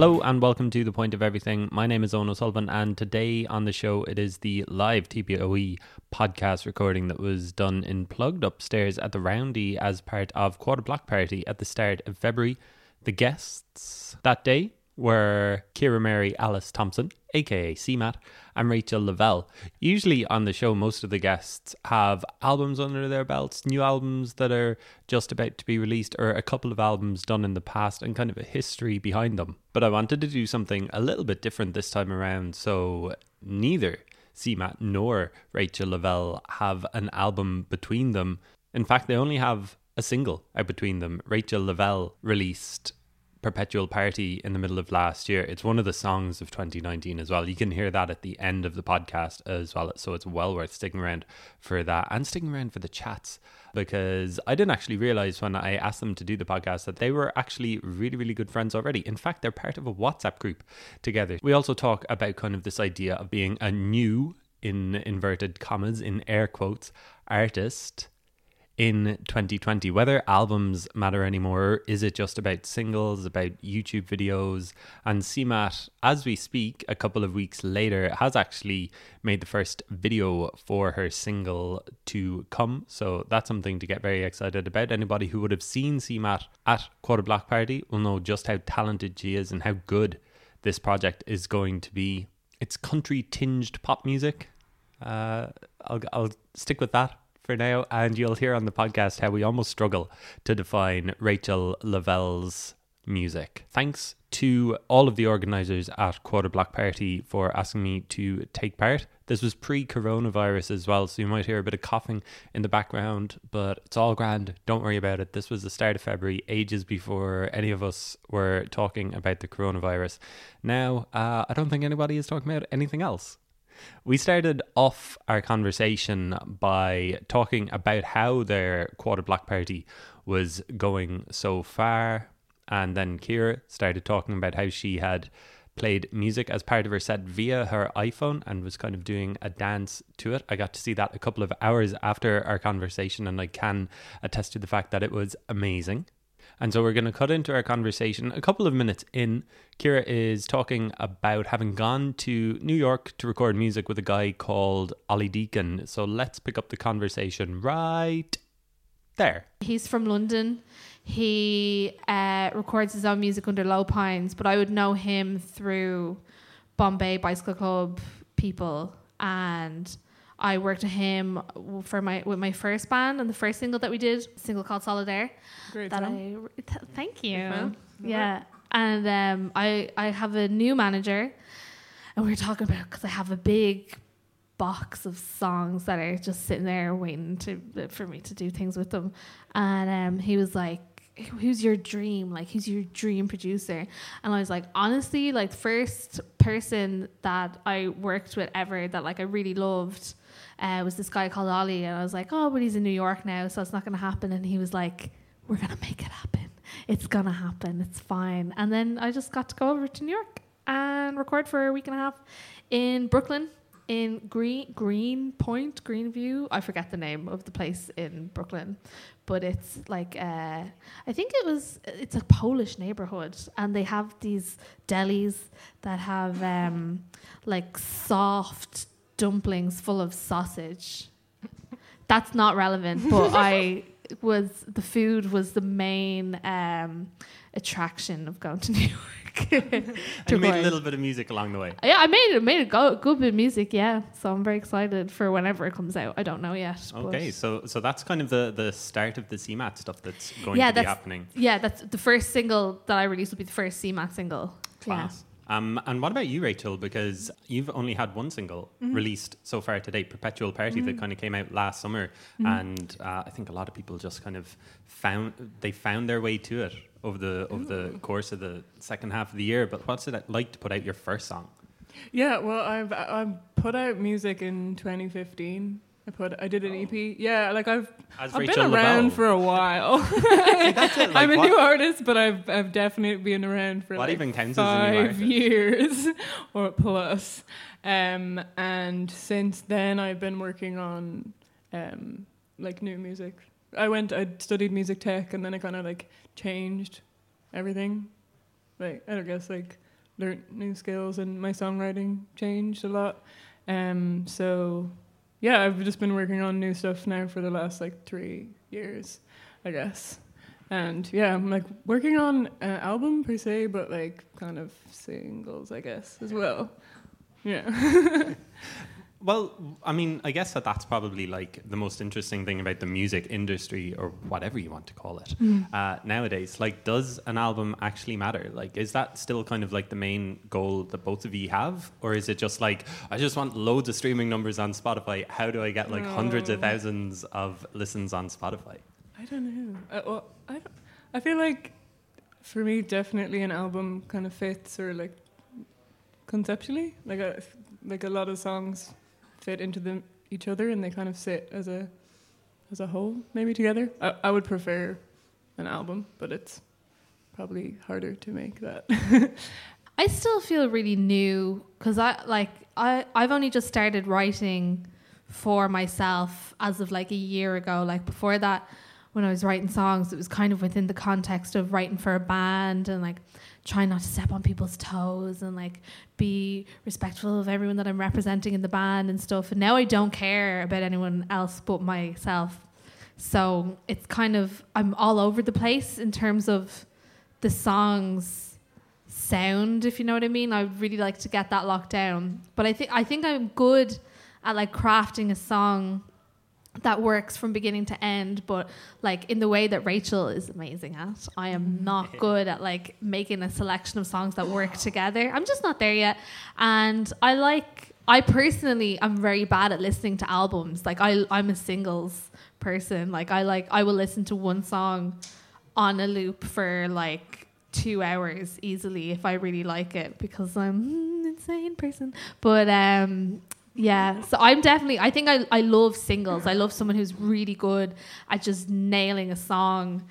Hello and welcome to The Point of Everything. My name is Eoghan O'Sullivan, and today on the show it is the live TPOE podcast recording that was done in Plugd upstairs at the Roundy as part of Quarter Block Party at the start of February. The guests that day were Ciara Mary Alice Thompson, aka CMAT, and Rachael Lavelle. Usually on the show, most of the guests have albums under their belts, new albums that are just about to be released, or a couple of albums done in the past and kind of a history behind them. But I wanted to do something a little bit different this time around, so neither CMAT nor Rachael Lavelle have an album between them. In fact, they only have a single out between them. Rachael Lavelle released Perpetual Party in the middle of last year. It's one of the songs of 2019 as well. You can hear that at the end of the podcast as well. So it's well worth sticking around for that and sticking around for the chats because I didn't actually realize when I asked them to do the podcast that they were actually really, really good friends already. In fact, they're part of a WhatsApp group together. We also talk about kind of this idea of being a new, in inverted commas, in air quotes, artist in 2020 whether albums matter anymore is it just about singles about youtube videos? And cmat as we speak a couple of weeks later has actually made the first video for her single to come. So that's something to get very excited about. Anybody who would have seen cmat at quarter block party will know just how talented she is and how good this project is going to be. It's country tinged pop music. Uh, I'll, I'll stick with that for now, and you'll hear on the podcast how we almost struggle to define Rachael Lavelle's music. Thanks to all of the organisers at Quarter Block Party for asking me to take part. This was pre coronavirus as well, so you might hear a bit of coughing in the background, but it's all grand. Don't worry about it. This was the start of February, ages before any of us were talking about the coronavirus. Now, uh, I don't think anybody is talking about anything else. We started off our conversation by talking about how their quarter block party was going so far. And then Ciara started talking about how she had played music as part of her set via her iPhone and was kind of doing a dance to it. I got to see that a couple of hours after our conversation, and I can attest to the fact that it was amazing. And so we're going to cut into our conversation. A couple of minutes in, Ciara is talking about having gone to New York to record music with a guy called Ollie Deacon. So let's pick up the conversation right there. He's from London. He uh, records his own music under Low Pines, but I would know him through Bombay Bicycle Club people and I worked with him for my with my first band and the first single that we did, single called Solidaire. Great that song. I th- thank you. Yeah, and um, I I have a new manager, and we were talking about because I have a big box of songs that are just sitting there waiting to for me to do things with them, and um, he was like. Who's your dream? Like, who's your dream producer? And I was like, honestly, like, first person that I worked with ever that like I really loved uh, was this guy called Ollie, and I was like, oh, but he's in New York now, so it's not going to happen. And he was like, we're going to make it happen. It's going to happen. It's fine. And then I just got to go over to New York and record for a week and a half in Brooklyn, in Green Greenpoint, Greenview. I forget the name of the place in Brooklyn, but it's like uh, I think it was it's a Polish neighborhood, and they have these delis that have um, like soft dumplings full of sausage. That's not relevant, but I was the food was the main um, attraction of going to New York. And you made a little bit of music along the way. Yeah, I made it. Made a go, good bit of music. Yeah, so I'm very excited for whenever it comes out. I don't know yet. Okay, so so that's kind of the the start of the CMAT stuff that's going Yeah, to be happening. Yeah, that's the first single that I released will be the first CMAT single. Class. Um, and what about you, Rachael? Because you've only had one single Mm-hmm. released so far to date, Perpetual Party, that kind of came out last summer, Mm-hmm. and uh, I think a lot of people just kind of found they found their way to it over the over the course of the second half of the year. But what's it like to put out your first song? Yeah, well, I've I've put out music in 2015. I put I did an EP. Yeah, like I've As I've Rachael been around Lavelle. for a while. See. Like, I'm a what, new artist, but I've I've definitely been around for What like even counts as a new five years or plus. Um, and since then, I've been working on um, like new music. I went, I studied music tech, and then I kind of like changed everything. Like I don't guess like learned new skills and my songwriting changed a lot. Um, so yeah, I've just been working on new stuff now for the last like three years, I guess. And yeah, I'm like working on an album per se, but like kind of singles, I guess, as well. Yeah. Well, I mean, I guess that that's probably like the most interesting thing about the music industry or whatever you want to call it uh, nowadays. Like, does an album actually matter? Like, is that still kind of like the main goal that both of you have? Or is it just like, I just want loads of streaming numbers on Spotify? How do I get like hundreds of thousands of listens on Spotify? I don't know. Uh, well, I, don't- I feel like for me, definitely an album kind of fits or like conceptually, like a, like a lot of songs fit into each other and they kind of sit as a as a whole, maybe together. I, I would prefer an album, but it's probably harder to make that. I still feel really new because I like I I've only just started writing for myself as of like a year ago. Like before that, when I was writing songs, it was kind of within the context of writing for a band and like trying not to step on people's toes and like be respectful of everyone that I'm representing in the band and stuff. And now I don't care about anyone else but myself. So it's kind of I'm all over the place in terms of the songs sound, if you know what I mean. I would really like to get that locked down. But I think I think I'm good at like crafting a song that works from beginning to end, but like in the way that Rachael is amazing at. I am not good at like making a selection of songs that work together. I'm just not there yet. And I like I personally i'm very bad at listening to albums. Like I I'm a singles person. Like I like I will listen to one song on a loop for like two hours easily if I really like it because I'm an insane person. But um yeah, so I'm definitely I think I I love singles. I love someone who's really good at just nailing a song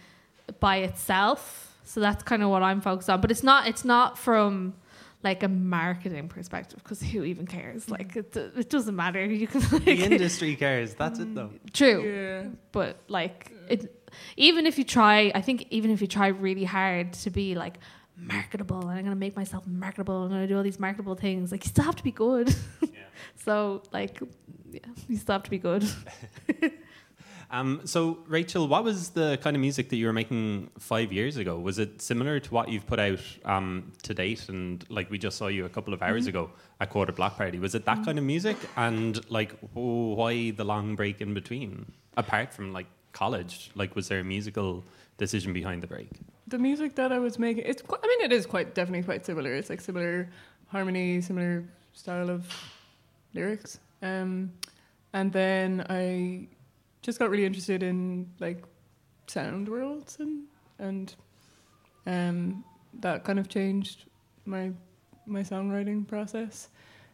by itself. So that's kind of what I'm focused on. But it's not it's not from like a marketing perspective because who even cares? Mm. Like it, it doesn't matter. You can like The industry cares. That's it, though. Mm, true yeah. but like it even if you try i think even if you try really hard to be like marketable and i'm going to make myself marketable i'm going to do all these marketable things like you still have to be good so like yeah you still have to be good Um, so, Rachael, what was the kind of music that you were making five years ago? Was it similar to what you've put out um, to date? And like we just saw you a couple of hours ago at Quarter Block Party, was it that kind of music? And like, oh, why the long break in between? Apart from like college, like, was there a musical decision behind the break? the music that I was making, it's quite, I mean, it is quite definitely quite similar. It's like similar harmony, similar style of lyrics. Um, and then I just got really interested in like sound worlds and and um, that kind of changed my my songwriting process.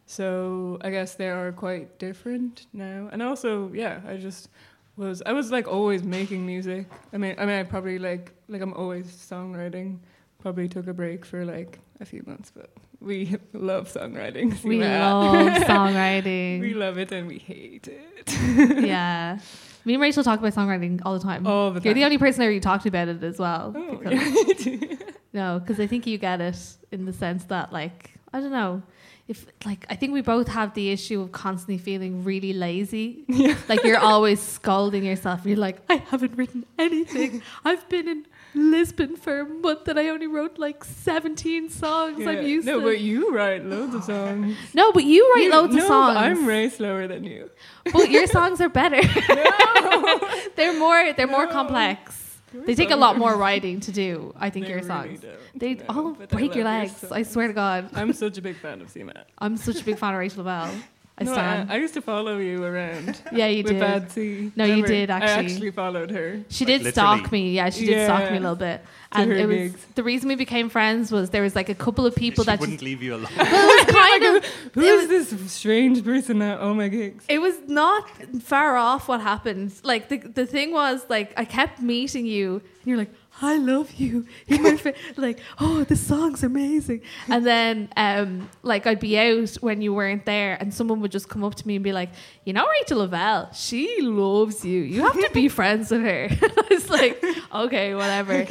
So I guess they are quite different now. And also, yeah, I just was I was like always making music. I mean, I mean, I probably like like I'm always songwriting. Probably took a break for like a few months, but we love songwriting. we love songwriting we love it and we hate it. yeah me and rachael talk about songwriting all the time All the you're the only person I really talked about it as well Oh, because- yeah. No, because I think you get it in the sense that, like, I don't know. If like I think we both have the issue of constantly feeling really lazy. Yeah. Like you're always scolding yourself. You're like, I haven't written anything. I've been in Lisbon for a month and I only wrote like 17 songs. Yeah. I'm used no, to. No, but you write loads of songs. no, but you write You- loads no, of songs. I'm way slower than you. but your songs are better. no. they're more. They're more No. complex. Your They take a lot more writing to do. I think They your songs. They No, I break your legs. I swear to God. I'm such a big fan of CMAT. I'm such a big fan of Rachael Lavelle. I no, stand. I, I used to follow you around. yeah, you with did. Bad C. No, you Remember? did, I actually. actually followed her. She Like, did stalk me. Yeah, she did stalk me a little bit. And it was gigs. the reason we became friends was there was like a couple of people she that wouldn't just, leave you alone. well, it was kind of Who it is was- this strange person at all my gigs? it was not far off what happened. Like the the thing was like I kept meeting you and you're like, I love you. You're my fa-. like, oh, the song's amazing. And then um like I'd be out when you weren't there and someone would just come up to me and be like, you know Rachael Lavelle, she loves you. You have to be friends with her. I was like, okay, whatever.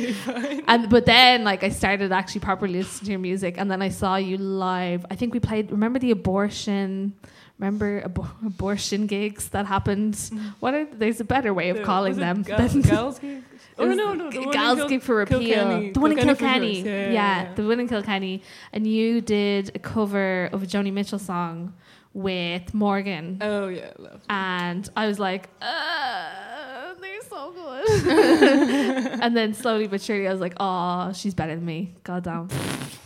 And but then like I started actually properly listening to your music, and then I saw you live. I think we played. Remember the abortion? Remember abor- abortion gigs that happened? What are there's a better way of The- calling them Gal- than Gals gig? Oh no, no, the G- Gals Kil- gig for repeal. Kilkenny. The one in Kilkenny for Kilkenny. yours. Yeah, Yeah, yeah, the one in Kilkenny. And you did a cover of a Joni Mitchell song with Morgan. Oh yeah, love. And I was like, uh, they're so good. and then slowly but surely I was like, oh, she's better than me. God damn.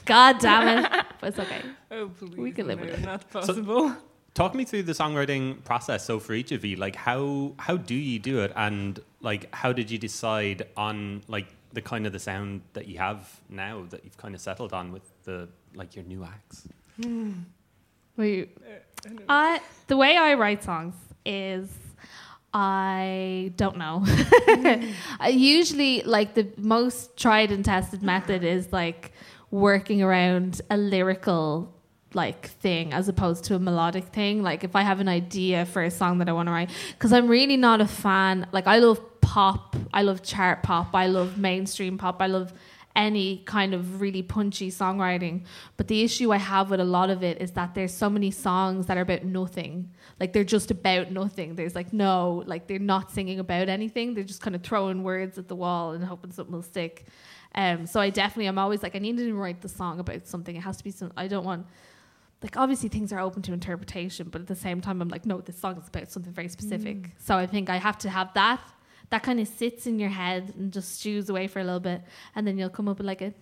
God damn it. But it's okay. Oh please, We can live no, with it. Not possible. Talk me through the songwriting process. So for each of you, like how how do you do it, and like how did you decide on like the kind of the sound that you have now that you've kind of settled on with the like your new acts? Wait, Uh, I don't know. I the way I write songs is I don't know. I usually like the most tried and tested method is like working around a lyrical like thing as opposed to a melodic thing. Like if I have an idea for a song that I want to write, because I'm really not a fan. Like I love pop, I love chart pop, I love mainstream pop, I love any kind of really punchy songwriting. But the issue I have with a lot of it is that there's so many songs that are about nothing. Like they're just about nothing. There's like no, like they're not singing about anything. They're just kind of throwing words at the wall and hoping something will stick. Um, so I definitely, I'm always like, I need to write the song about something. It has to be some. I don't want, like, obviously things are open to interpretation, but at the same time, I'm like, no, this song is about something very specific. So I think I have to have that. That kind of sits in your head and just stews away for a little bit, and then you'll come up with like a.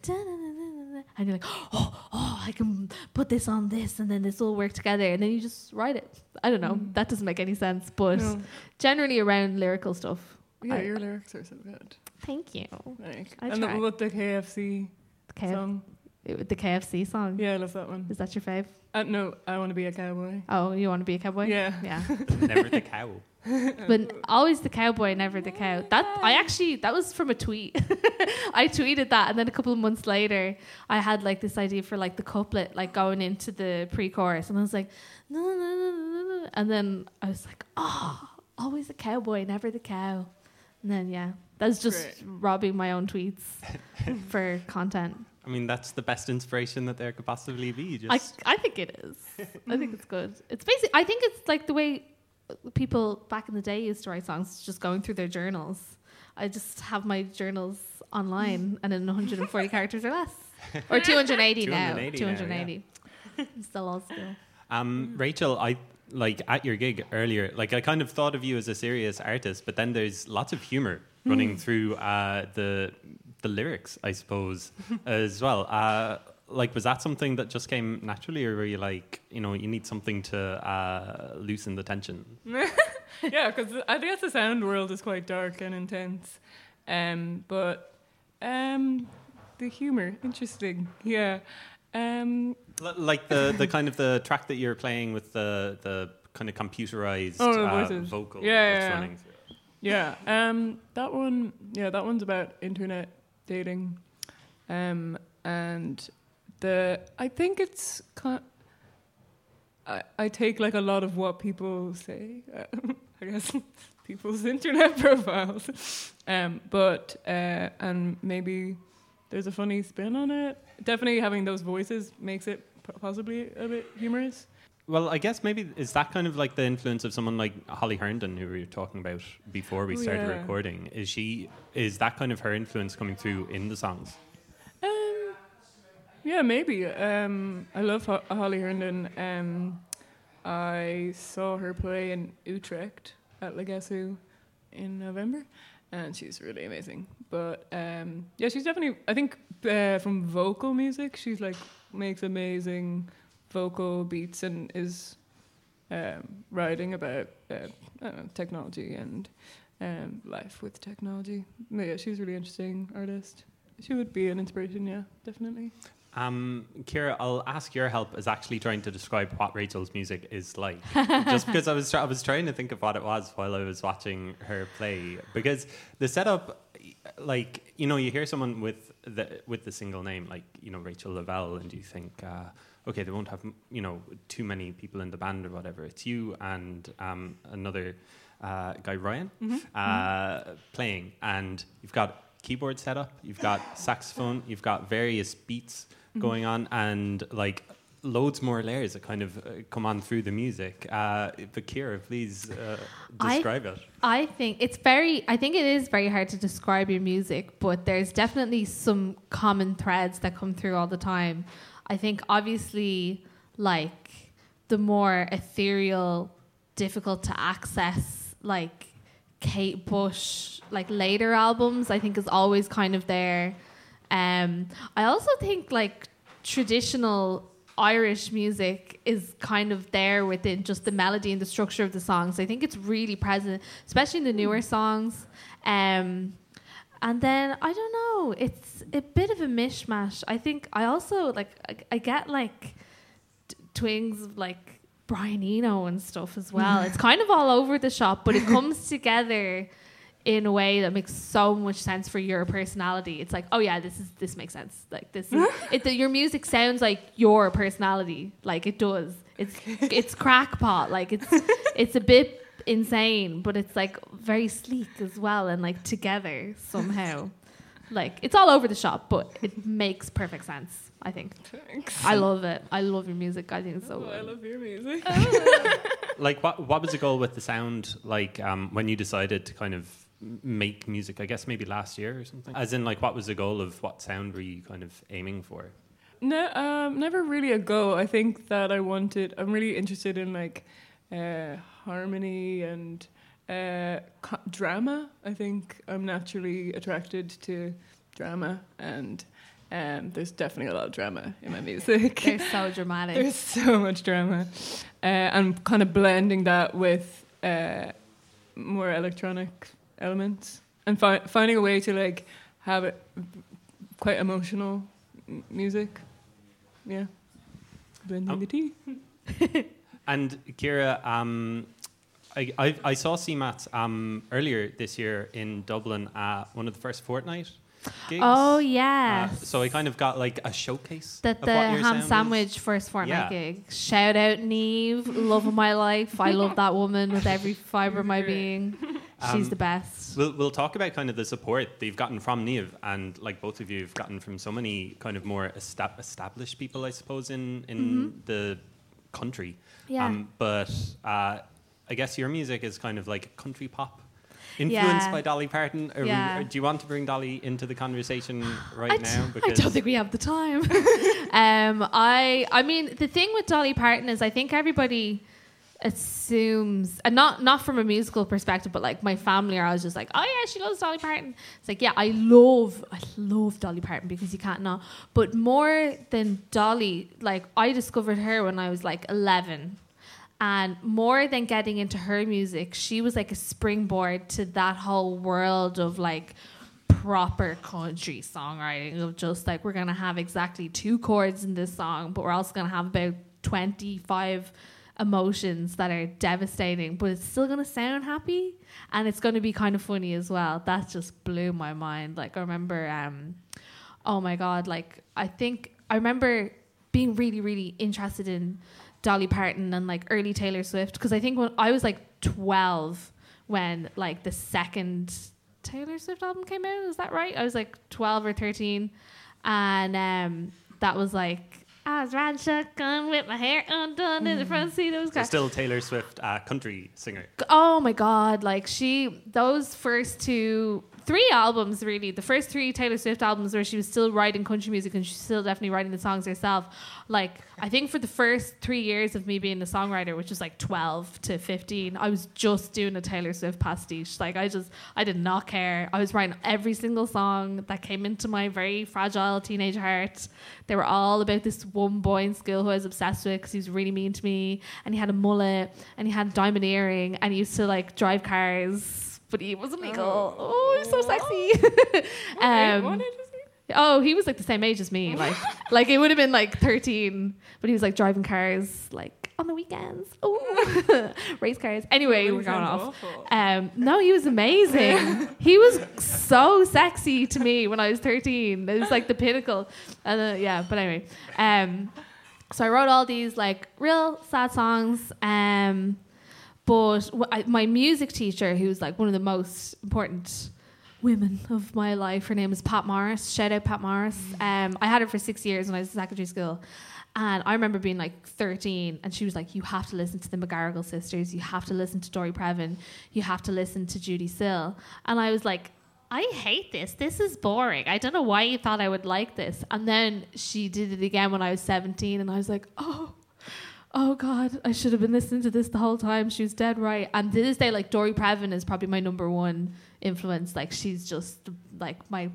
And you're like, oh, oh, I can put this on this, and then this will work together, and then you just write it. I don't know. Mm. That doesn't make any sense, but No. generally around lyrical stuff. Yeah, I- your lyrics are so good. Thank you. Like, I and try. the, with the KFC The, K- song. The KFC song. Yeah, I love that one. Is that your fave? Uh, no, I want to be a cowboy. Oh, you want to be a cowboy? Yeah. Yeah. Never the cow. but always the cowboy, never the cow. That I actually that was from a tweet. I tweeted that, and then a couple of months later, I had like this idea for like the couplet, like going into the pre-chorus, and I was like, no, no, no, no, no, and then I was like, oh, always the cowboy, never the cow. And then yeah, that's just Great. robbing my own tweets for content. I mean, that's the best inspiration that there could possibly be. Just I think it is. I think it's good. It's basically. I think it's like the way people back in the day used to write songs, just going through their journals. I just have my journals online and in 140 characters or less, or 280, now. 280 now, 280. Still old school. Um, Rachael, I like at your gig earlier. Like I kind of thought of you as a serious artist, but then there's lots of humor running through uh, the the lyrics, I suppose, as well. Uh, like, was that something that just came naturally, or were you like, you know, you need something to uh, loosen the tension? yeah, because I guess the sound world is quite dark and intense. Um, but um, the humor, interesting. Yeah. Um, L- like the the kind of the track that you're playing with the the kind of computerized Oh, uh, vocal Yeah, that's yeah, yeah. yeah. Um, that one. Yeah, that one's about internet dating. Um, and the I think it's kind. I I take like a lot of what people say. I guess people's internet profiles. Um, but uh, and maybe there's a funny spin on it. Definitely having those voices makes it possibly a bit humorous. Well, I guess maybe is that kind of like the influence of someone like Holly Herndon, who we were talking about before we Oh, started yeah. recording. Is she is that kind of her influence coming through in the songs? Um, yeah, maybe. Um, I love Ho- Holly Herndon. Um, I saw her play in Utrecht at Le Guess Who in November, and she's really amazing. But um, yeah, she's definitely. I think uh, from vocal music, she's like makes amazing vocal beats and is um, writing about uh, know, technology and um, life with technology. Yeah, she's a really interesting artist. She would be an inspiration, yeah, definitely. Um, Ciara, I'll ask your help as actually trying to describe what Rachael's music is like, just because I was try- I was trying to think of what it was while I was watching her play. Because the setup, like you know, you hear someone with the with the single name, like you know Rachael Lavelle, and you think, uh, okay, they won't have you know too many people in the band or whatever. It's you and um, another uh, guy Ryan uh, playing, and you've got keyboard setup, you've got saxophone, you've got various beats Mm-hmm. going on, and like loads more layers that kind of uh, come on through the music. Uh, but Ciara, please uh, I- describe it. I think it's very. I think it is very hard to describe your music, but there's definitely some common threads that come through all the time. I think obviously, like the more ethereal, difficult to access, like Kate Bush, like later albums, I think is always kind of there. Um, I also think like traditional Irish music is kind of there within just the melody and the structure of the songs. I think it's really present, especially in the newer songs. Um, and then I don't know, it's a bit of a mishmash. I think I also like I, I get like t- twings of like Brian Eno and stuff as well. it's kind of all over the shop, but it comes together in a way that makes so much sense for your personality. It's like, oh yeah, this is this makes sense. Like this, is, it, the, your music sounds like your personality. Like it does. It's it's crackpot. Like it's it's a bit insane, but it's like very sleek as well and like together somehow. Like it's all over the shop, but it makes perfect sense. I think. Thanks. I love it. I love your music. I think it's so Oh, I love your music. Like, what what was the goal with the sound? Like, um, when you decided to kind of m- make music, I guess maybe last year or something. As in, like, what was the goal of what sound were you kind of aiming for? No, um, never really a goal. I think that I wanted. I'm really interested in like uh, harmony and uh, co- drama. I think I'm naturally attracted to drama, and um, there's definitely a lot of drama in my music. They're so dramatic. There's so much drama, uh, and kind of blending that with uh, more electronic elements, and fi- finding a way to like have it quite emotional m- music. Yeah, blending Um, the tea. And Ciara, um, I, I, I saw CMAT um, earlier this year in Dublin at one of the first fortnight gigs. Oh Uh, yeah. so I kind of got like a showcase That the what your sound ham is. sandwich first Yeah. gig. Shout out Neve, love of my life. I love that woman with every fibre of my being. She's Um, the best. We'll, we'll talk about kind of the support that you've gotten from Neve and like both of you have gotten from so many kind of more estab- established people, I suppose, in, in the country. Mm-hmm. Yeah. Um, but uh, I guess your music is kind of like country pop. Influenced Yeah. by Dolly Parton. Are we- Yeah. or do you want to bring Dolly into the conversation right I now? I don't think we have the time. um, I I mean the thing with Dolly Parton is I think everybody assumes and not not from a musical perspective, but like my family are always just like, oh yeah, she loves Dolly Parton. It's like yeah, I love I love Dolly Parton because you can't not. But more than Dolly, like I discovered her when I was like eleven. And more than getting into her music, she was like a springboard to that whole world of like proper country songwriting of just like we're gonna have exactly two chords in this song, but we're also gonna have about twenty five emotions that are devastating, but it's still gonna sound happy and it's gonna be kind of funny as well. That just blew my mind. Like I remember um oh my god, like I think I remember being really, really interested in Dolly Parton and like early Taylor Swift because I think when I was like twelve when like the second Taylor Swift album came out. Is that right? I was like 12 or 13. And um, that was like, I was riding shotgun with my hair undone in the front seat. It was So still Taylor Swift, uh, country singer. Oh my God. Like she, those first two, three albums really, the first three Taylor Swift albums where she was still writing country music and she's still definitely writing the songs herself. Like I think for the first three years of me being a songwriter, which was like 12 to 15, I was just doing a Taylor Swift pastiche. Like I just, I did not care. I was writing every single song that came into my very fragile teenage heart. They were all about this one boy in school who I was obsessed with because he was really mean to me and he had a mullet and he had a diamond earring and he used to like drive cars. But he was illegal. Oh, he's so sexy. um, what he? Oh, he was like the same age as me. Like, like it would have been like thirteen, but he was like driving cars like on the weekends. Oh, race cars. Anyway, we're going off. Um, no, he was amazing. he was so sexy to me when I was thirteen. It was like the pinnacle. And uh, yeah, but anyway, um, so I wrote all these like real sad songs. Um, but I, my music teacher, who was like one of the most important women of my life. Her name is Pat Morris. Shout out Pat Morris. Um, I had her for six years when I was in secondary school. And I remember being like 13, and she was like, You have to listen to the McGarrigle sisters. You have to listen to Dory Previn. You have to listen to Judee Sill. And I was like, I hate this. This is boring. I don't know why you thought I would like this. And then she did it again when I was 17, and I was like, Oh, oh God, I should have been listening to this the whole time. She was dead right. And to this day, like Dory Previn is probably my number one influence. Like she's just like my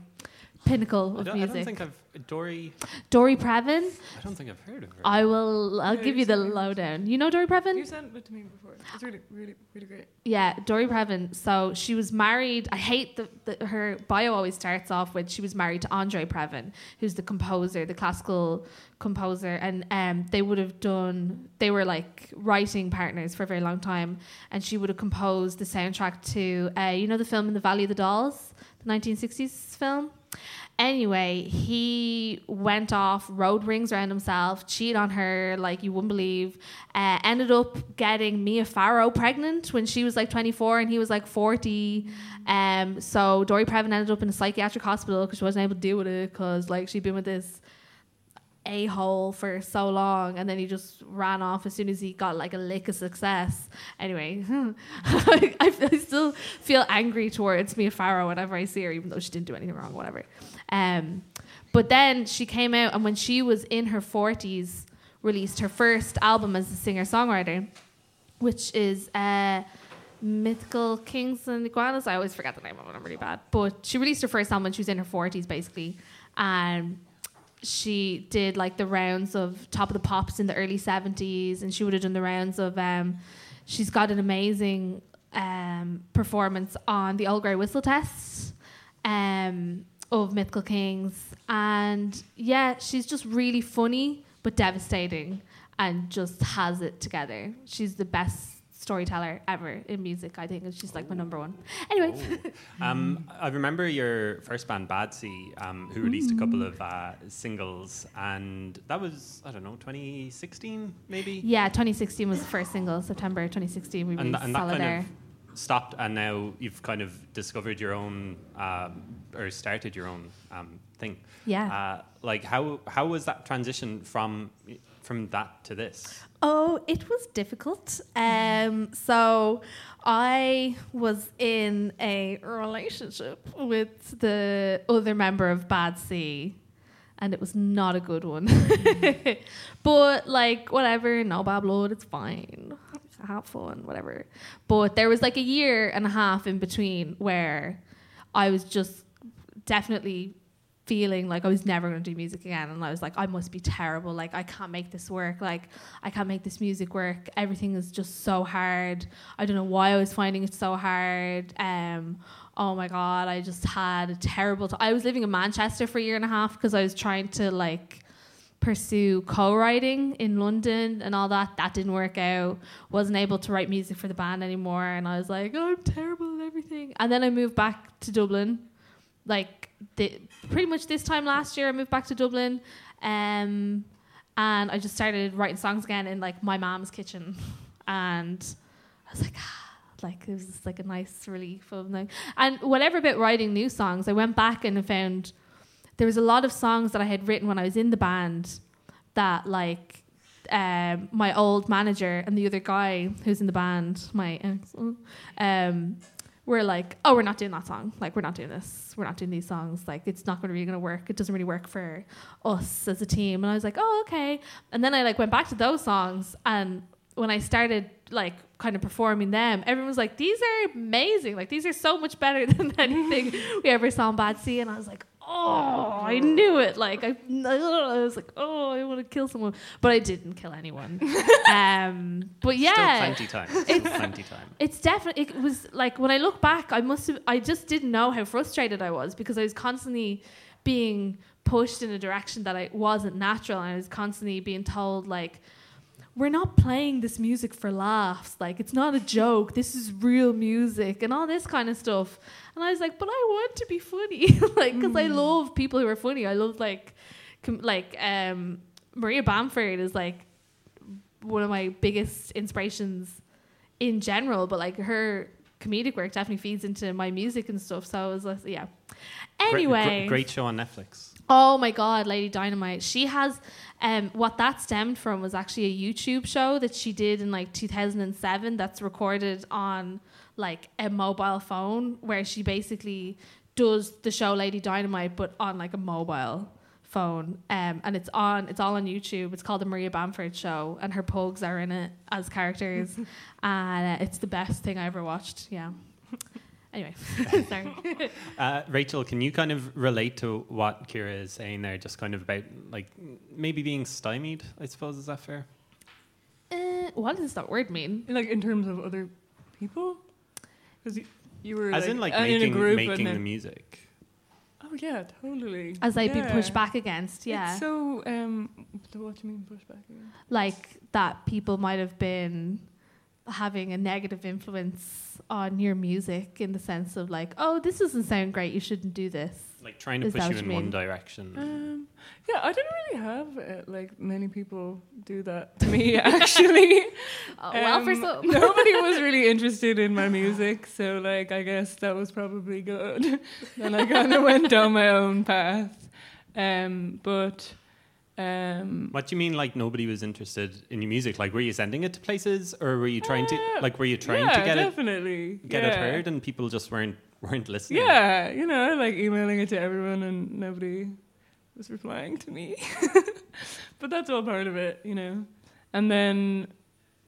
pinnacle I of don't, I don't think I've Dory. Dory Previn. I don't think I've heard of her. I will. I'll Yeah, give you you the lowdown. You know Dory Previn? You sent it to me before. It's really, really, really great. Yeah, Dory Previn. So she was married. I hate the, the her bio always starts off with she was married to Andre Previn, who's the composer, the classical composer, and um, they would have done. They were like writing partners for a very long time, and she would have composed the soundtrack to uh, you know the film in the Valley of the Dolls, the 1960s film. Anyway, he went off, rode rings around himself, cheated on her like you wouldn't believe. Uh, ended up getting Mia Farrow pregnant when she was like 24 and he was like 40. Um, so Dory Previn ended up in a psychiatric hospital because she wasn't able to deal with it because like she'd been with this a hole for so long and then he just ran off as soon as he got like a lick of success. Anyway, I, I still feel angry towards Mia Farrow whenever I see her, even though she didn't do anything wrong, whatever. Um, but then she came out and when she was in her 40s, released her first album as a singer songwriter, which is uh, Mythical Kings and Iguanas. I always forget the name of it, I'm really bad. But she released her first album when she was in her 40s, basically. And she did like the rounds of Top of the Pops in the early 70s, and she would have done the rounds of. Um, she's got an amazing um, performance on the Old Grey Whistle Test um, of Mythical Kings. And yeah, she's just really funny but devastating and just has it together. She's the best storyteller ever in music, I think. and She's like my number one. Anyway, Um, I remember your first band, Bad Sea, um, who released a couple of uh, singles, and that was I don't know, 2016 maybe. yeah, 2016 was the first single. September 2016, we and, released and that Solidaire. kind of stopped, and now you've kind of discovered your own um, or started your own um, thing. Yeah. Uh, like how how was that transition from from that to this? Oh, it was difficult. Um, so I was in a relationship with the other member of Bad Sea, and it was not a good one. but like, whatever, no bad blood, it's fine. Have fun, whatever. But there was like a year and a half in between where I was just definitely feeling like I was never going to do music again. And I was like, I must be terrible. Like, I can't make this work. Like, I can't make this music work. Everything is just so hard. I don't know why I was finding it so hard. Um, oh my God, I just had a terrible. I was living in Manchester for a year and a half because I was trying to like pursue co-writing in London and all that. That didn't work out. Wasn't able to write music for the band anymore. And I was like, oh, I'm terrible at everything. And then I moved back to Dublin like the, pretty much this time last year I moved back to Dublin um, and I just started writing songs again in like my mom's kitchen. And I was like ah, like it was just like a nice relief of like and whatever about writing new songs I went back and found there was a lot of songs that I had written when I was in the band that like um, my old manager and the other guy who's in the band my ex um, we're like, oh, we're not doing that song. Like, we're not doing this. We're not doing these songs. Like, it's not to really to work. It doesn't really work for us as a team. And I was like, oh, okay. And then I like went back to those songs, and when I started like kind of performing them, everyone was like, these are amazing. Like, these are so much better than anything we ever saw in Bad Sea. And I was like, oh, I knew it. Like, I, I was like, oh, I want to kill someone, but I didn't kill anyone. um, but yeah, Still plenty time. Still plenty time. it's definitely it was like when I look back, I must have I just didn't know how frustrated I was because I was constantly being pushed in a direction that I wasn't natural and I was constantly being told like we're not playing this music for laughs. Like it's not a joke. This is real music and all this kind of stuff. And I was like but I want to be funny. Like because I love people who are funny. I love like like um Maria Bamford is like one of my biggest inspirations in general, but like her comedic work definitely feeds into my music and stuff. So I was like, yeah. Anyway, great, great show on Netflix. Oh my god, Lady Dynamite. She has um what that stemmed from was actually a YouTube show that she did in like 2007 that's recorded on like a mobile phone where she basically does the show Lady Dynamite but on like a mobile phone. Um and it's on it's all on YouTube. It's called the Maria Bamford show and her pugs are in it as characters. And uh, it's the best thing I ever watched yeah anyway sorry Uh, Rachel, can you kind of relate to what Ciara is saying there? Just kind of about like maybe being stymied. I suppose is that fair? uh, what does that word mean Like in terms of other people, because you, you were As like, in like uh, making in a group making the music. Oh yeah, totally. as I'd Yeah. be pushed back against. Yeah, It's so um, what do you mean push back against? like that people might have been having a negative influence on your music in the sense of like, oh, this doesn't sound great. You shouldn't do this. Like trying to Is push that you in you one direction. Um, yeah, I didn't really have uh, like many people do that to me actually. Oh, well, for Um, some. nobody was really interested in my music, so like I guess that was probably good. then I kind of went down my own path. Um, but um, What do you mean like nobody was interested in your music? Like were you sending it to places or were you trying to Uh, like were you trying yeah, to get it definitely get it heard and people just weren't weren't listening? Yeah, you know, like emailing it to everyone and nobody was replying to me. but that's all part of it, you know. And then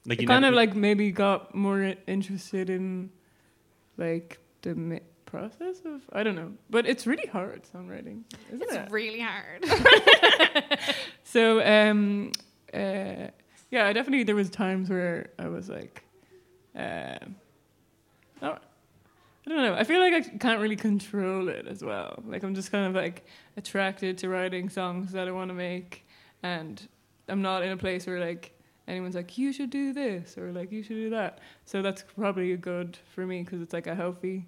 Like kind of like maybe got more interested in like the process of I don't know, but it's really hard songwriting, isn't it? It's really hard. So um, uh, yeah, I definitely there was times where I was like, uh, oh, I don't know. I feel like I can't really control it as well. Like I'm just kind of like attracted to writing songs that I want to make, and I'm not in a place where like anyone's like you should do this or like you should do that. So that's probably good for me because it's like a healthy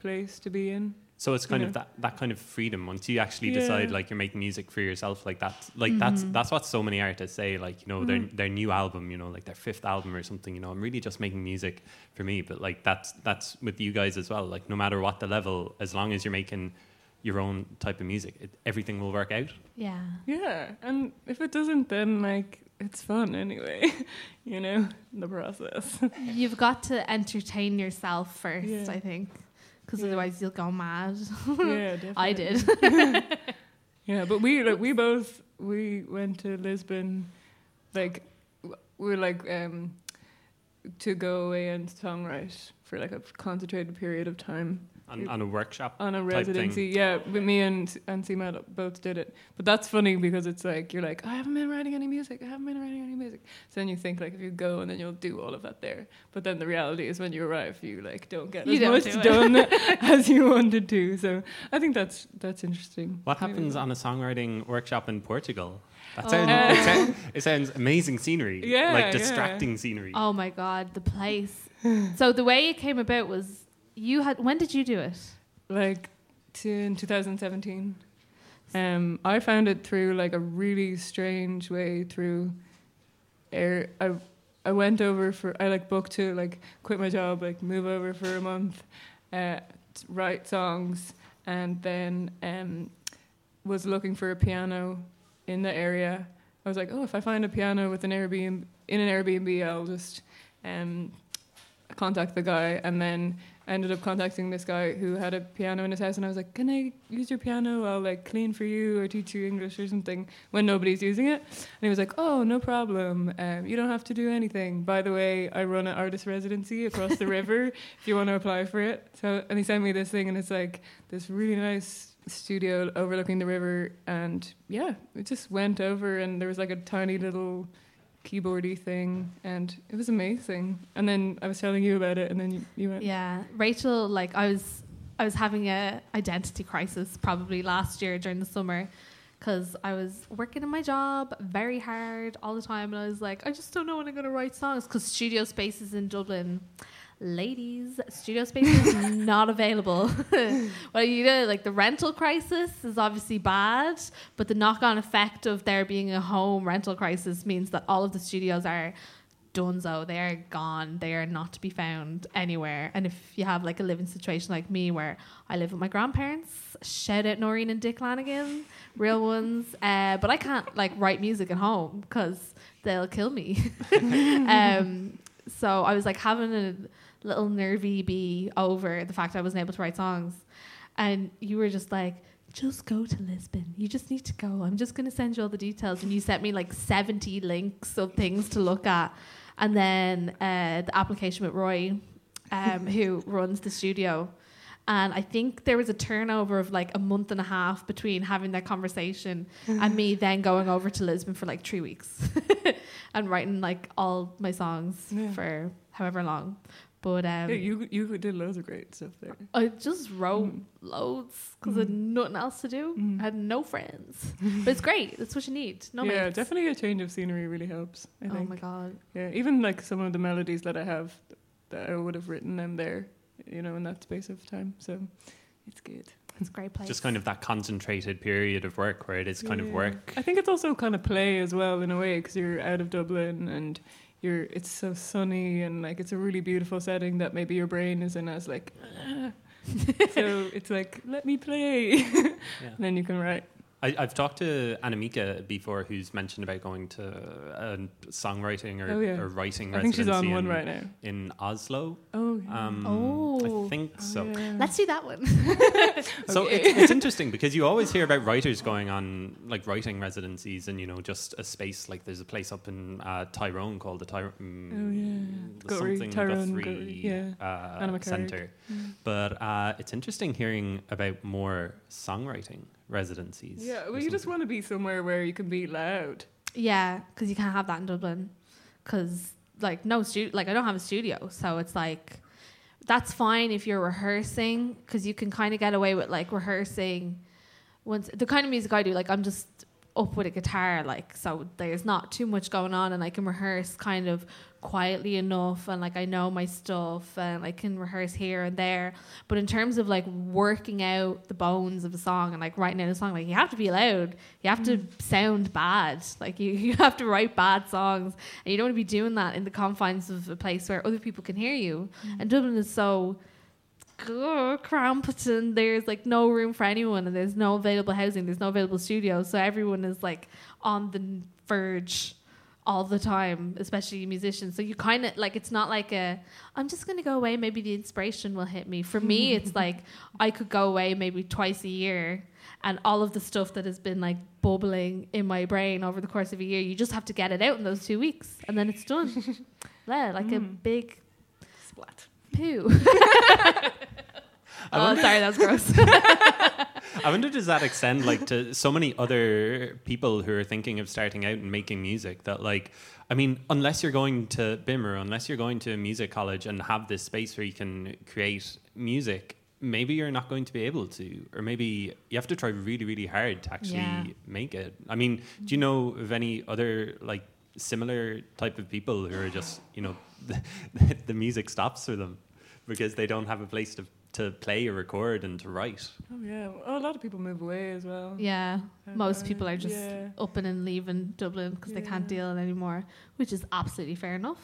place to be in. So it's kind you of that, that kind of freedom once you actually Yeah. decide like you're making music for yourself like that's like that's Mhm. that's what so many artists say like you know their Mhm. their new album you know like their fifth album or something you know I'm really just making music for me but like that's that's with you guys as well like no matter what the level as long as you're making your own type of music it, everything will work out yeah. Yeah, and if it doesn't, then like it's fun anyway, you know, the process. You've got to entertain yourself first, Yeah. I think, because Yeah. otherwise you'll go mad. yeah, definitely. I did. Yeah, but we like we both we went to Lisbon, like we were like um to go away and songwrite for like a concentrated period of time on, on a workshop on a Type thing. residency. Yeah, with me and and CMAT both did it. But that's funny because it's like you're like I haven't been writing any music. I haven't been writing any music. So then you think like if you go and then you'll do all of that there. But then the reality is when you arrive, you like don't get You as don't much do done as you wanted to. So I think that's that's interesting. what Maybe. happens on a songwriting workshop in Portugal that Oh. sounds, Uh, it, sounds it sounds amazing scenery Yeah, like yeah. distracting scenery oh my god, the place. so the way it came about was you had. When did you do it? like to, in 2017 um i found it through like a really strange way through air i i went over for i like booked to like quit my job like move over for a month uh write songs and then um was looking for a piano in the area i was like oh if i find a piano with an airbnb in an airbnb i'll just um contact the guy and then I ended up contacting this guy who had a piano in his house and I was like, Can I use your piano? I'll like clean for you or teach you English or something when nobody's using it. And he was like, Oh, no problem. Um, you don't have to do anything. By the way, I run an artist residency across the river if you want to apply for it. So and he sent me this thing and it's like this really nice studio overlooking the river and yeah, it just went over and there was like a tiny little keyboardy thing and it was amazing and then i was telling you about it and then you, you went Yeah, Rachael. Like I was, I was having a identity crisis probably last year during the summer, because I was working in my job very hard all the time, and I was like, I just don't know when I'm gonna write songs because studio spaces in Dublin. Ladies, studio space is not available. well, you know, like the rental crisis is obviously bad, but the knock-on effect of there being a home rental crisis means that all of the studios are Dunzo, they are gone. They are not to be found anywhere. And if you have like a living situation like me, where I live with my grandparents, shout out Noreen and Dick Lanigan, real ones. Uh, but I can't like write music at home because they'll kill me. um, so I was like having a little nervy bee over the fact I wasn't able to write songs, and you were just like just go to Lisbon. You just need to go. I'm just going to send you all the details. And you sent me like 70 links of things to look at. And then uh, the application with Roy, um, who runs the studio. And I think there was a turnover of like a month and a half between having that conversation and me then going over to Lisbon for like three weeks and writing like all my songs Yeah. for however long. But um, yeah, you you did loads of great stuff there. I just wrote Mm. loads because I had nothing else to do. Mm. I had no friends. but it's great. That's what you need. No yeah, mates. definitely a change of scenery really helps. I Oh think. my god. Yeah, even like some of the melodies that I have, that I would have written them there, you know, in that space of time. So it's good. It's a great place. Just kind of that concentrated period of work where it is kind of work. I think it's also kind of play as well in a way because you're out of Dublin and you're it's so sunny and like it's a really beautiful setting that maybe your brain is in as like. "Ah." so it's like let me play, Yeah. and then you can write. I, I've talked to Anna Mieke before, who's mentioned about going to a songwriting or, Oh, yeah. or writing I think she's residency on one in, right now. in Oslo. Oh, yeah. Um, Oh. I think Oh, so. yeah. Let's do that one. So Okay. it's, it's interesting because you always hear about writers going on like writing residencies and you know just a space like there's a place up in uh, Tyrone called the Tyrone Oh, yeah. the Guthrie, something Tyrone, Guthrie Guthrie, yeah. uh, center. Mm. But uh, it's interesting hearing about more songwriting residencies. Yeah, well, you just want to be somewhere where you can be loud. yeah, because you can't have that in Dublin. Because like no studio, like I don't have a studio, so it's like that's fine if you're rehearsing because you can kind of get away with like rehearsing. Once the kind of music I do, like I'm just up with a guitar, like so there's not too much going on, and I can rehearse kind of quietly enough, and like I know my stuff, and I can rehearse here and there. But in terms of like working out the bones of a song and like writing out a song, like you have to be loud, you have to mm. sound bad, like you you have to write bad songs, and you don't want to be doing that in the confines of a place where other people can hear you. Mm. And Dublin is so cramped and there's like no room for anyone and there's no available housing there's no available studios. So everyone is like on the verge all the time especially musicians so you kind of like it's not like a i'm just going to go away maybe the inspiration will hit me for me it's like i could go away maybe twice a year and all of the stuff that has been like bubbling in my brain over the course of a year you just have to get it out in those two weeks and then it's done yeah, like a Mm. big Splat. poo oh wonder- sorry that was gross I wonder does that extend like to so many other people who are thinking of starting out and making music that like I mean unless you're going to BIMM or unless you're going to a music college and have this space where you can create music maybe you're not going to be able to or maybe you have to try really really hard to actually Yeah. make it I mean do you know of any other like similar type of people who are just you know the, the music stops for them because they don't have a place to to play or record and to write Oh yeah, oh, a lot of people move away as well. Yeah, Uh, most people are just yeah. up and leaving Dublin because they can't deal it anymore, which is absolutely fair enough.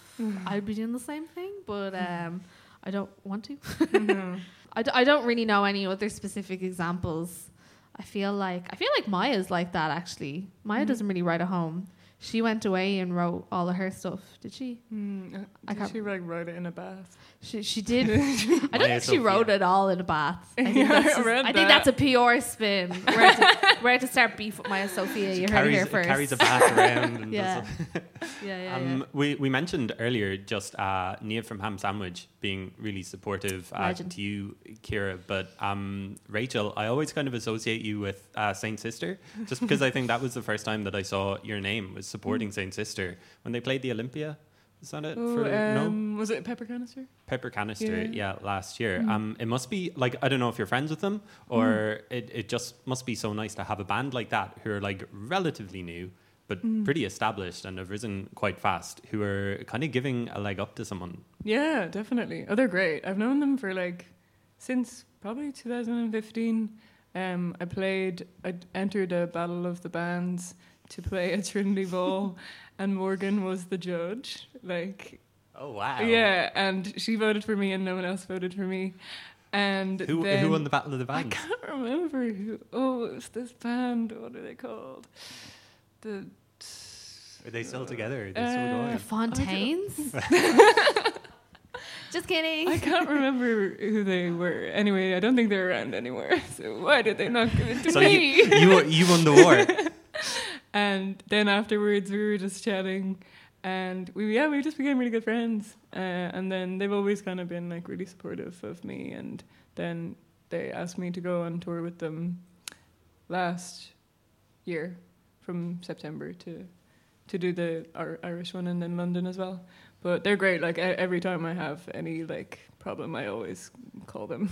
I'd be doing the same thing, but um, I don't want to. No. I, d- I don't really know any other specific examples. I feel like I feel like Maija's like that actually. Maija Mhm. doesn't really write at home. She went away and wrote all of her stuff. Did she? Mm, uh, I did can't- she like write it in a bath? She she did. I don't think she wrote Sofia. it all in a bath. I think Yeah, that's, I just- read I think that. that's a PR spin. We're to, we're to start beef with Maija Sofia. You heard it here first. carries a bath around. And Yeah. yeah, yeah, um, we, we mentioned earlier just uh, Niamh from Ham Sandwich being really supportive uh, to you, Ciara. But um, Rachael, I always kind of associate you with uh, Saint Sister, just because I think that was the first time that I saw your name was supporting Saint Sister when they played the Olympia. Is that it? For, no, um, was it pepper canister? Pepper Canister. Yeah. Yeah, last year. Mm. Um, it must be like I don't know if you're friends with them or it, it just must be so nice to have a band like that who are like relatively new but Mm. pretty established and have risen quite fast who are kind of giving a leg up to someone. Yeah, definitely. Oh, they're great. I've known them for like since probably 2015. Um, I played, I entered a battle of the bands to play at Trinity Ball, and Morgan was the judge. Like, Oh wow. yeah, and she voted for me, and no one else voted for me. And Who then, who won the battle of the Bank? I can't remember who. Oh, it was this band. What are they called? The. Are they still together? Are they Uh, still The? Fontaines. Just kidding. I can't remember who they were. Anyway, I don't think they're around anymore. So why did they not give it to So you, me? you you won the war. and then afterwards, we were just chatting, and we yeah we just became really good friends. Uh, and then they've always kind of been like really supportive of me. And then they asked me to go on tour with them last year, from September to to do the Ir- Irish one and then London as well. But they're great. Like every time I have any like problem, I always call them,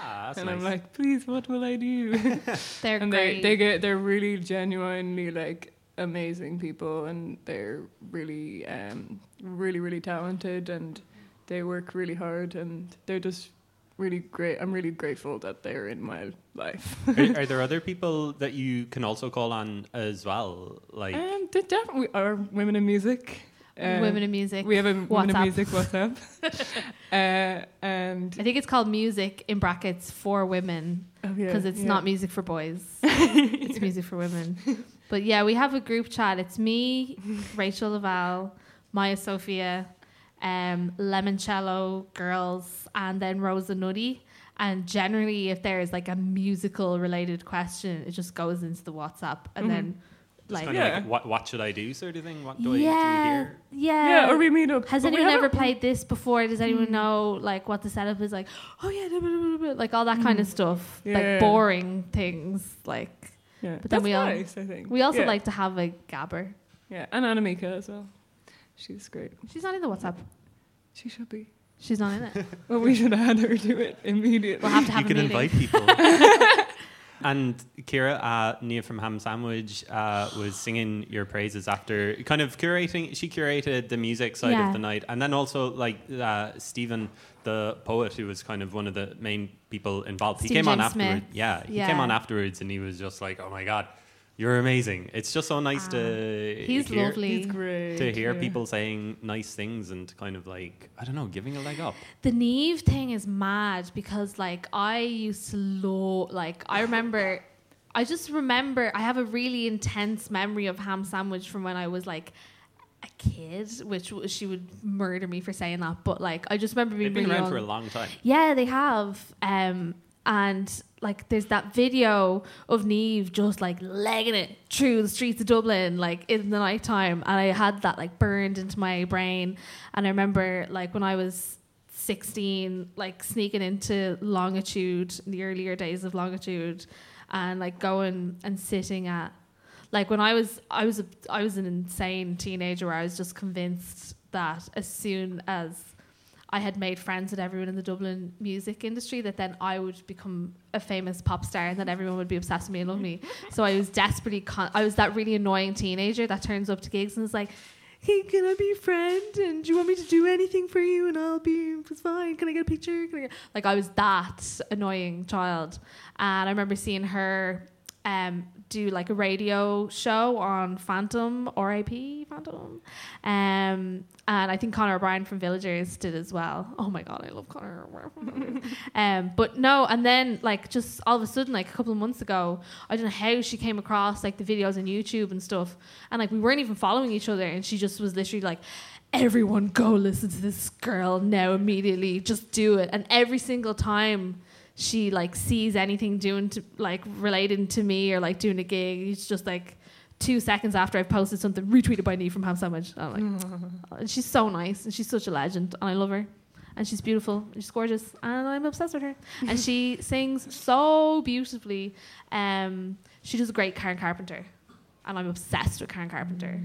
Ah, that's and nice. I'm like, please, what will I do? They're and great. they they get they're really genuinely like amazing people, and they're really um really really talented, and they work really hard, and they're just really great. I'm really grateful that they're in my life. are, are there other people that you can also call on as well? Like, um, they definitely are women in music. Uh, Women in music. We have a women in music WhatsApp, uh, and I think it's called music in brackets for women oh, yeah, because it's yeah. not music for boys. it's music for women. But yeah, we have a group chat. It's me, Rachael Lavelle, Maija Sofia, um, Lemoncello girls, and then Rosa Nutty. And generally, if there is like a musical related question, it just goes into the WhatsApp, and Mhm. then like kind of Yeah. like what what should I do sort of thing? What do I do yeah, here? yeah, yeah, or we meet up. Has but anyone ever played this before? Does anyone Mm. know like what the setup is like? Oh yeah, blah, blah, blah, blah, like all that kind of Mm. stuff, Yeah. like boring things. Like Yeah, But then that's we all- nice. I think we also Yeah. like to have a gabber. yeah, and Anna Mieke as well. She's great. She's not in the WhatsApp. She should be. She's not in it. Well, we should add her to it immediately. We'll have to have you a can meeting. invite people. and Ciara, uh, Niamh from Ham Sandwich, uh, was singing your praises after kind of curating. She curated the music side Yeah. of the night, and then also like uh, Stephen, the poet, who was kind of one of the main people involved. he Stephen came on afterwards. Yeah, he Yeah. came on afterwards, and he was just like, "Oh my god." You're amazing. It's just so nice to Ah. He's hear, lovely. He's great. to hear yeah. people saying nice things and kind of like I don't know, giving a leg up. The Niamh thing is mad because like I used to love like I remember I just remember I have a really intense memory of ham sandwich from when I was like a kid, which w- she would murder me for saying that, but like I just remember being They've been really around for a long time. Yeah, they have. Um, and like, there's that video of Niamh just like legging it through the streets of Dublin, like in the nighttime. And I had that like burned into my brain. And I remember like when I was 16, like sneaking into Longitude, in the earlier days of Longitude, and like going and sitting at like when I was I was a, I was an insane teenager where I was just convinced that as soon as I had made friends with everyone in the Dublin music industry that then I would become a famous pop star and that everyone would be obsessed with me and love me. So I was desperately con- I was that really annoying teenager that turns up to gigs and is like Hey, can I be a friend? And do you want me to do anything for you? And I'll be it's fine. Can I get a picture? I get like I was that annoying child, and I remember seeing her um, do like a radio show on Phantom RIP Phantom, um, and I think Conor O'Brien from Villagers did as well. Oh my god, I love Conor. O'Brien. um, but no, and then like just all of a sudden, like a couple of months ago, I don't know how she came across like the videos on YouTube and stuff, and like we weren't even following each other, and she just was literally like. Everyone go listen to this girl now immediately. Just do it. And every single time she like sees anything doing to like relating to me or like doing a gig, it's just like two seconds after I've posted something retweeted by me from Ham Sandwich. And I'm like, oh, and she's so nice and she's such a legend and I love her. And she's beautiful and she's gorgeous and I'm obsessed with her. and she sings so beautifully. Um, she does a great Karen Carpenter, and I'm obsessed with Karen Carpenter.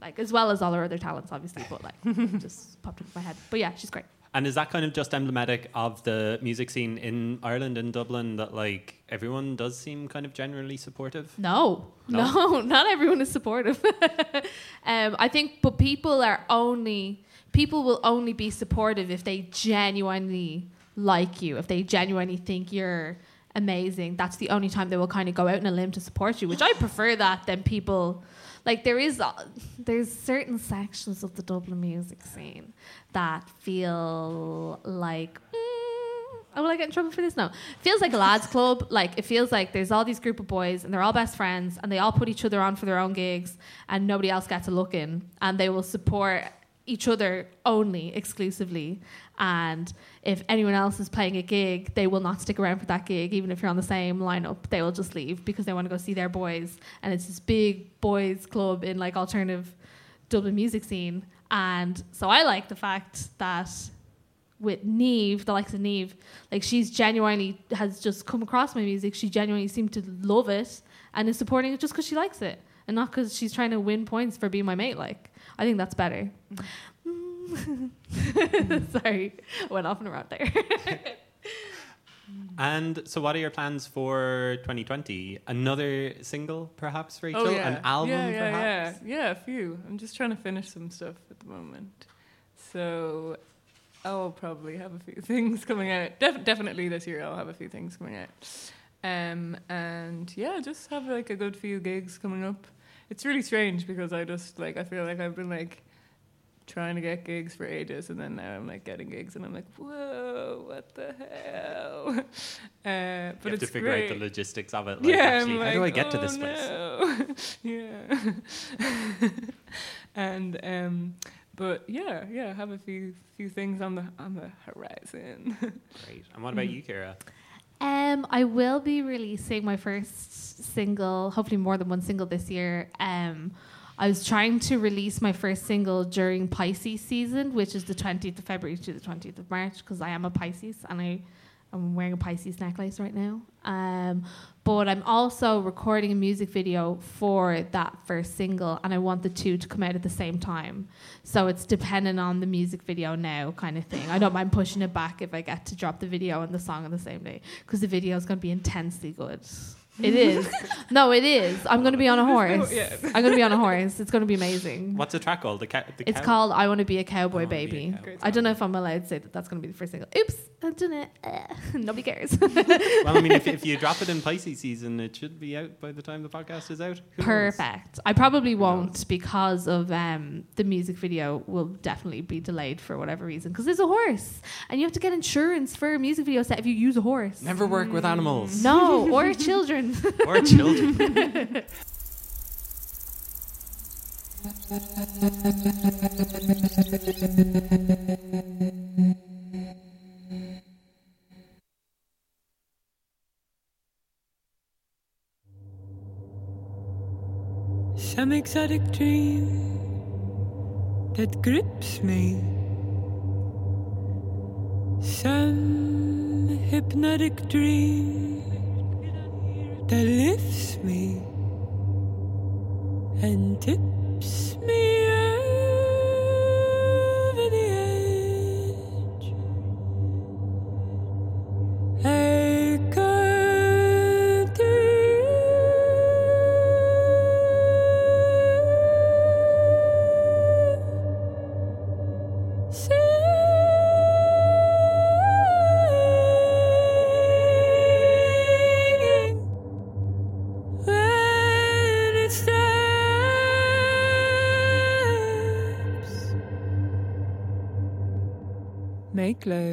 Like as well as all her other talents, obviously, but like just popped into my head. But yeah, she's great. And is that kind of just emblematic of the music scene in Ireland and Dublin that like everyone does seem kind of generally supportive? No, No? no, not everyone is supportive. um, I think, but people are only people will only be supportive if they genuinely like you, if they genuinely think you're amazing. That's the only time they will kind of go out on a limb to support you, which I prefer that than people. Like there is, uh, there's certain sections of the Dublin music scene that feel like. Mm, oh, will I get in trouble for this? No. Feels like a lads club. Like it feels like there's all these group of boys and they're all best friends and they all put each other on for their own gigs and nobody else gets a look in and they will support each other only exclusively and if anyone else is playing a gig they will not stick around for that gig even if you're on the same lineup they will just leave because they want to go see their boys and it's this big boys club in like alternative dublin music scene and so i like the fact that with Niamh, the likes of Niamh, like she's genuinely has just come across my music. She genuinely seemed to love it and is supporting it just because she likes it and not because she's trying to win points for being my mate. Like, I think that's better. Sorry, I went off and around there. And so, what are your plans for 2020? Another single, perhaps, Rachael? Oh, yeah. An album, yeah, yeah, perhaps? Yeah, yeah, a few. I'm just trying to finish some stuff at the moment. So I'll probably have a few things coming out. Def- definitely this year I'll have a few things coming out. Um, and yeah, just have like a good few gigs coming up. It's really strange because I just like I feel like I've been like trying to get gigs for ages, and then now I'm like getting gigs, and I'm like, whoa, what the hell? Uh, but you have to figure great. out the logistics of it. Like, yeah, actually, I'm how do I like, get to "Oh, this place? no." yeah. and um, but yeah, yeah, I have a few few things on the on the horizon. Great. And what about you, Ciara? Um, I will be releasing my first single, hopefully more than one single this year. Um, I was trying to release my first single during Pisces season, which is the 20th of February to the 20th of March, because I am a Pisces and I I'm wearing a Pisces necklace right now. Um, but I'm also recording a music video for that first single, and I want the two to come out at the same time. So it's dependent on the music video now, kind of thing. I don't mind pushing it back if I get to drop the video and the song on the same day, because the video is going to be intensely good. It is. no, it is. I'm going to be on a horse. yeah. I'm going to be on a horse. It's going to be amazing. What's the track called? The, ca- the It's cow- called I Want to Be a Cowboy Wanna Be a Baby. Cowboy. I don't know if I'm allowed to say that that's going to be the first single. Oops, I done it. Uh, nobody cares. Well, I mean, if, if you drop it in Pisces season, it should be out by the time the podcast is out. Who knows? Perfect. I probably won't because of um, the music video will definitely be delayed for whatever reason because there's a horse and you have to get insurance for a music video set if you use a horse. Never work with animals No, or children. or children. Some exotic dream that grips me. Some hypnotic dream that lifts me and tips me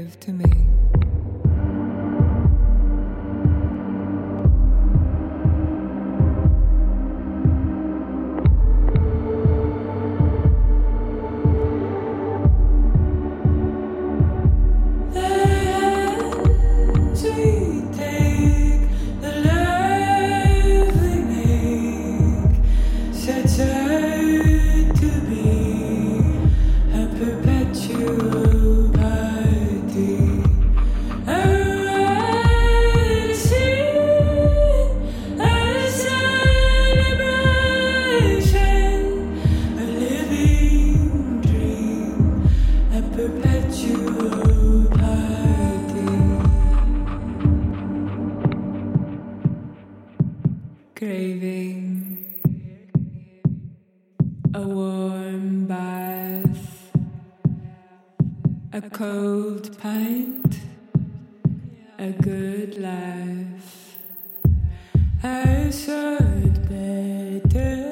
Love to me. cold pint, a good laugh. I should better.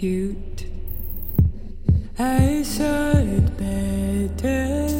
cute. I saw it better.